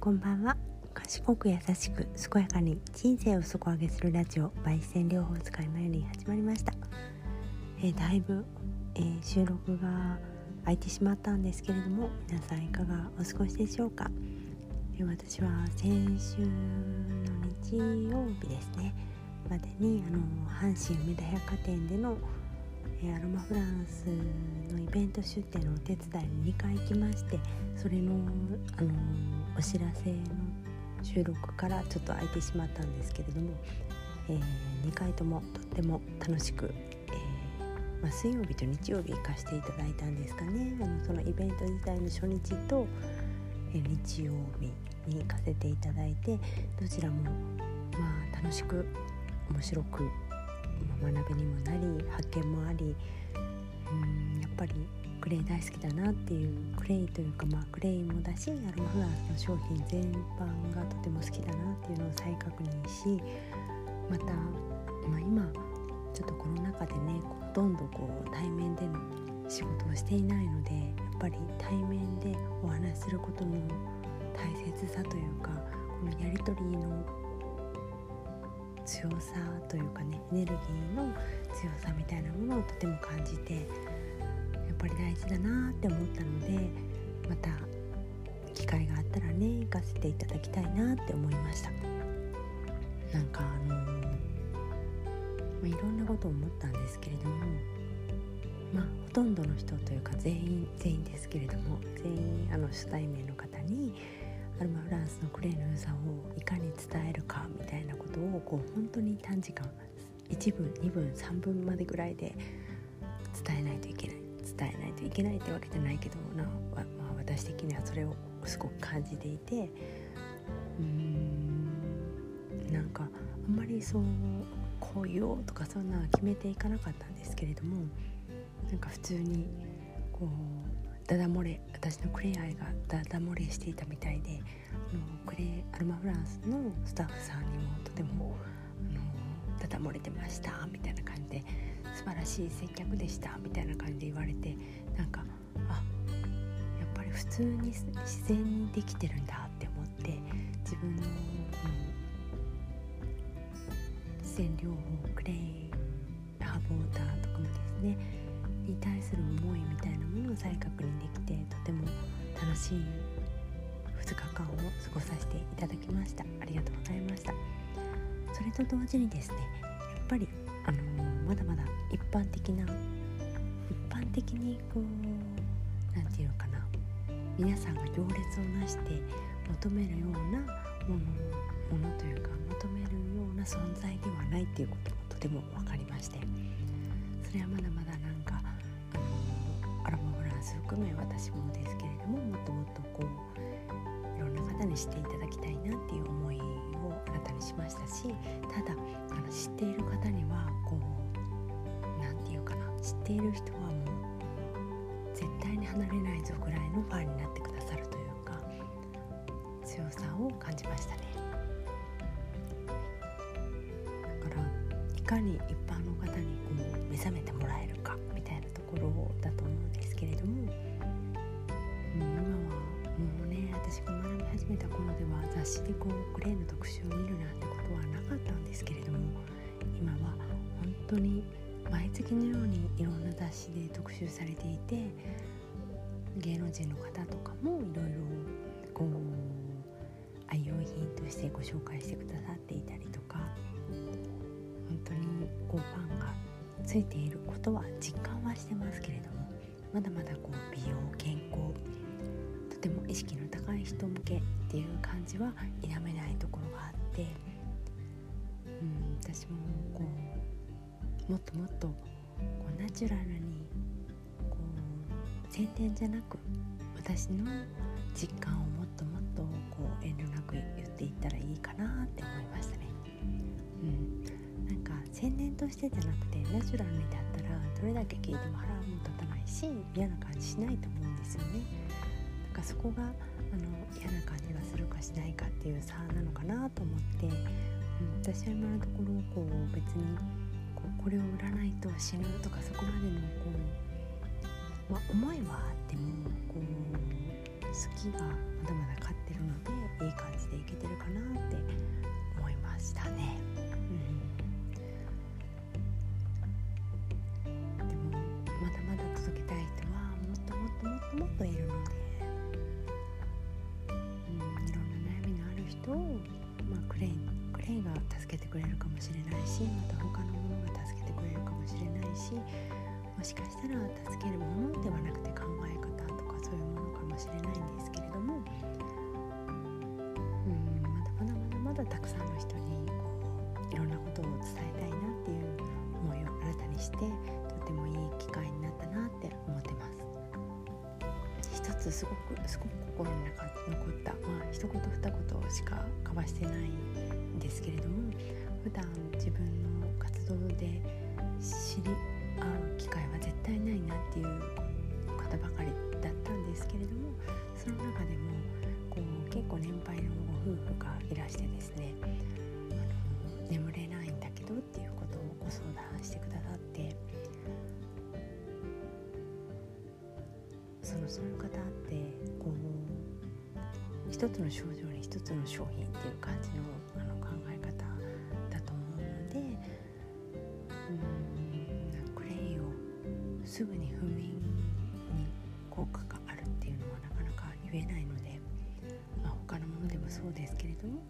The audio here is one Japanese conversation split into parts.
こんばんは。賢く優しく健やかに人生を底上げするラジオ焙煎療法使いまより始まりました、えー、だいぶ、えー、収録が空いてしまったんですけれども皆さんいかがお過ごしでしょうか、えー、私は先週の日曜日ですね。までにあの阪神梅田百貨店でのアロマフランスのイベント出店のお手伝いに2回行きましてそれのあのお知らせの収録からちょっと空いてしまったんですけれども、えー、2回ともとっても楽しく、えー、まあ、水曜日と日曜日行かせていただいたんですかね。あのそのイベント自体の初日と、えー、日曜日に行かせていただいてどちらもまあ楽しく面白く学びにもなり発見もありうんやっぱりクレイ大好きだなっていうクレイというかまあクレイもだしアロマフランスの商品全般がとても好きだなっていうのを再確認しまた、まあ、今ちょっとコロナ禍でねほとんどこう対面での仕事をしていないのでやっぱり対面でお話しすることの大切さというかこのやり取りの強さというかねエネルギーの強さみたいなものをとても感じてやっぱり大事だなって思ったのでまた機会があったらね行かせていただきたいなって思いました。なんかあのまあ、いろんなことを思ったんですけれどもまあほとんどの人というか全員全員ですけれども全員あの初対面の方にアロマフランスのクレイの良さをいかに伝えるかみたいなことをこう本当に短時間1分2分3分までぐらいで伝えないといけない伝えないといけないってわけじゃないけどな、まあ、私的にはそれをすごく感じていてうーんなんかあんまりそうこう言おうとかそんな決めていかなかったんですけれどもなんか普通にこうダダ漏れ私のクレイ愛がダダ漏れしていたみたいであのクレイアロマフランスのスタッフさんにもとてもあのダダ漏れてましたみたいな感じで素晴らしい接客でしたみたいな感じで言われてなんかあやっぱり普通に自然にできてるんだって思って自分の、しい2日間を過ごさせていただきました。ありがとうございました。それと同時にですねやっぱりあのー、まだまだ一般的な一般的にこう何て言うのかな。皆さんが行列をなして求めるようなものものというか求めるような存在ではないっていうこともとても分かりまして。それはまだまだなス含め私もですけれどももっともっとこういろんな方に知っていただきたいなっていう思いを新たにしましたしただあの知っている方にはこう何て言うかな知っている人はもう絶対に離れないぞぐらいのファンになってくださるというか強さを感じましたね。だからいかに一般の方にこう目覚めてもらえるかみたいなところだと思うんですけれども、うん、今はもうね私が学び始めた頃では雑誌でこうグレーの特集を見るなんてことはなかったんですけれども今は本当に毎月のようにいろんな雑誌で特集されていて芸能人の方とかもいろいろこう愛用品としてご紹介してくださっていたりとか本当にこうファンがついていることは実感はしてますけれどもまだまだこう美容健康とても意識の高い人向けっていう感じは否めないところがあってうん私もこうもっともっとこうナチュラルにこう宣伝じゃなく私の実感をもっともっとこう遠慮なく言っていったらいいかなって思いましたね。うん、宣伝としてじゃなくてナチュラルにだったらどれだけ聞いても腹も立たないし嫌な感じしないと思うんですよね。だからそこがあの嫌な感じがするかしないかっていう差なのかなと思って、うん、私は今のところこう別にこうこれを売らないと死ぬとかそこまでのこう、まあ、思いはあってもこう好きがまだまだ買ってるのでいい感じでいけてるかなって思いましたね。のある人を、まあ、クレイクレイが助けてくれるかもしれないしまた他のものが助けてくれるかもしれないしもしかしたら助けるものではなくて考え方とかそういうものかもしれないんですけれどもうんまだまだまだまだたくさんの人にこういろんなことを伝えたいなっていう思いを新たにしてとてもいい機会になったなって思ってます。つすごくすごく心に残ったまあ一言二言しか交わしてないんですけれども普段自分の活動で知り会う機会は絶対ないなっていう方ばかりだったんですけれどもその中でもこう結構年配のご夫婦がいらしてですねあの眠れそのそういう方ってこう一つの症状に一つの商品っていう感じのあの考え方だと思うのでうんクレイをすぐに不眠に効果があるっていうのはなかなか言えないので、まあ、他のものでもそうですけれども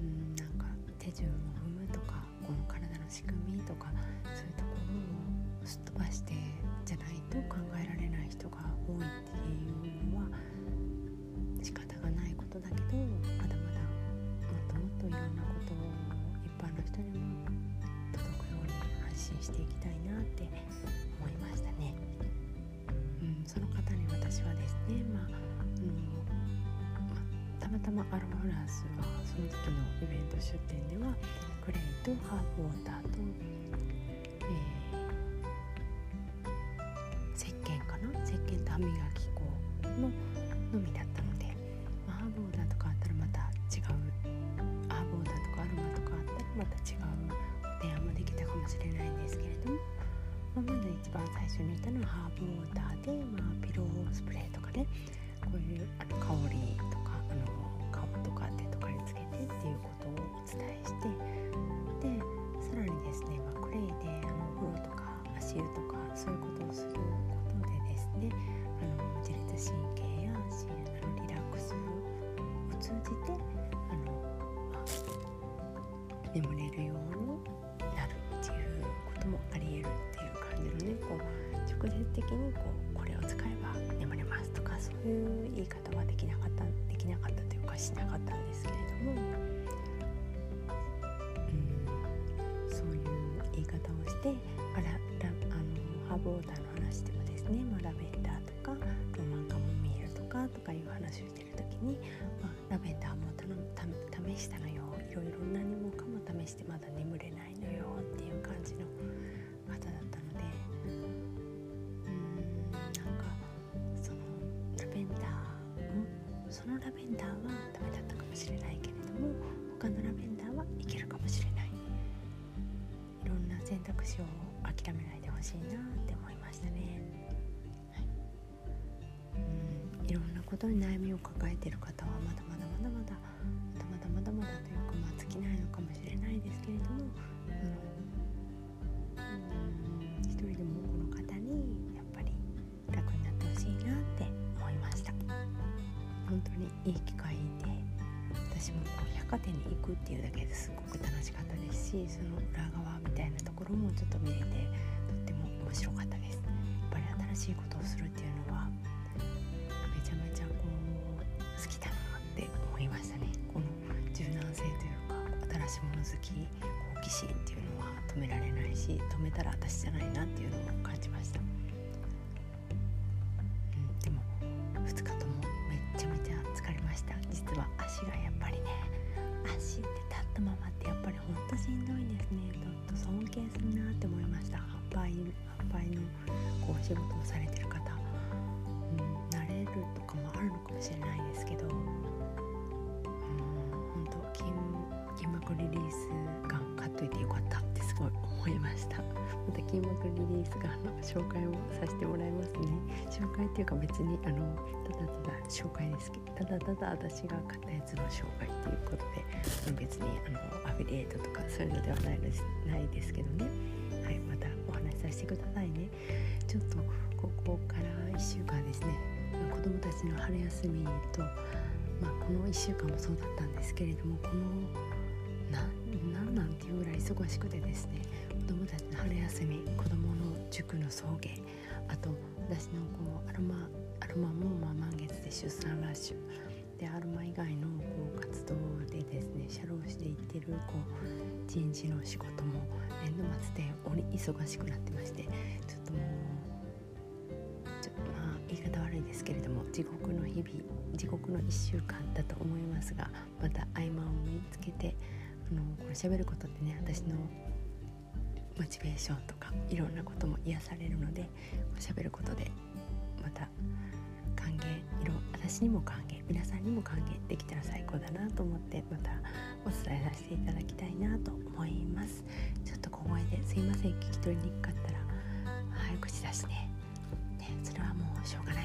うんなんか手順を踏むとかこの体の仕組みとかそういうところをすっ飛ばしてじゃないと考えられない人が多いっていうのは仕方がないことだけどまだまだもっともっといろんなことを一般の人にも届くように発信していきたいなって思いましたね。うん、その方に私はですね、まああのまたまたまアロマフランスはその時のイベント出店ではクレイとハーブウォーターと、歯磨き粉ののみだったので、ハーブオーダーとかあったらまた違うハーブオーダーとかアロマとかあったらまた違うお提案もできたかもしれないんですけれども、まあ、まず一番最初に言ったのはハーブウォーターで、まあ、ピロースプレーとかねこういうあの香り眠れるようにもありえるっていう感じのねこう直接的にこうこれを使えば眠れますとかそういう言い方はできなかったできなかったというかしなかったんですけれども、うん、そういう言い方をしてあらラあのハーブウォーターの話でもですね、まあ、ラベンダーとかロマンカかとかいう話をしてる時に、まあ、ラベンダーも試したのよ。いろいろ何もかも試してまだ眠れないのよっていう感じの方だったので。うんなんかそのラベンダーそのラベンダーはダメだったかもしれないけれども他のラベンダーはいけるかもしれない。いろんな選択肢を諦めないでほしいなって思いましたね、いろんなことに悩みを抱えてる方はまだまだまだまだまだまだまだまだというかまあ尽きないのかもしれないですけれども、うん、一人でもこの方にやっぱり楽になってほしいなって思いました。本当にいい機会で私もこう百貨店に行くっていうだけですごく楽しかったですしその裏側みたいなところもちょっと見れてとっても面白かったです。やっぱり新しいことをするっていうのはって思いましたね。この柔軟性というか新しいもの好き好奇心っていうのは止められないし止めたら私じゃないなっていうのも感じました。でも2日ともめっちゃめちゃ疲れました。実は足がやっぱりね足って立ったままってやっぱりほんとしんどいですね。ちょっと尊敬するなって思いました。販売販売のこう仕事をされてる方、うん、慣れるとかもあるのかもしれないですけど。リリースがん買っといてよかったってすごい思いました。また筋膜リリースがの紹介をさせてもらいますね。紹介っていうか別にあのただただ紹介ですけどただただ私が買ったやつの紹介っていうことで別にあのアフィリエイトとかそういうのではないです。ないですけどね。はいまたお話しさせてくださいね。ちょっとここから1週間ですね。子供たちの春休みとまあ、この1週間もそうだったんですけれどもこのなんなんていうぐらい忙しくてですね子どもたちの春休み子どもの塾の送迎あと私のこうアロマアロマもまあ満月で出産ラッシュでアロマ以外のこう活動でですね社労士で行ってるこう人事の仕事も年度末でおり忙しくなってましてちょっともうちょまあ言い方悪いですけれども地獄の日々地獄の1週間だと思いますがまた合間を見つけてあのこれ喋ることってね私のモチベーションとかいろんなことも癒されるので喋ることでまた還元色私にも還元皆さんにも還元できたら最高だなと思ってまたお伝えさせていただきたいなと思います。ちょっと小声ですいません聞き取りにくかったらはい口出しね。ねそれはもうしょうがない。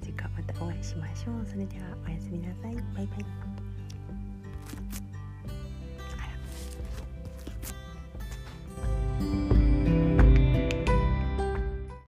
近々またお会いしましょう。それではおやすみなさい。バイバイ。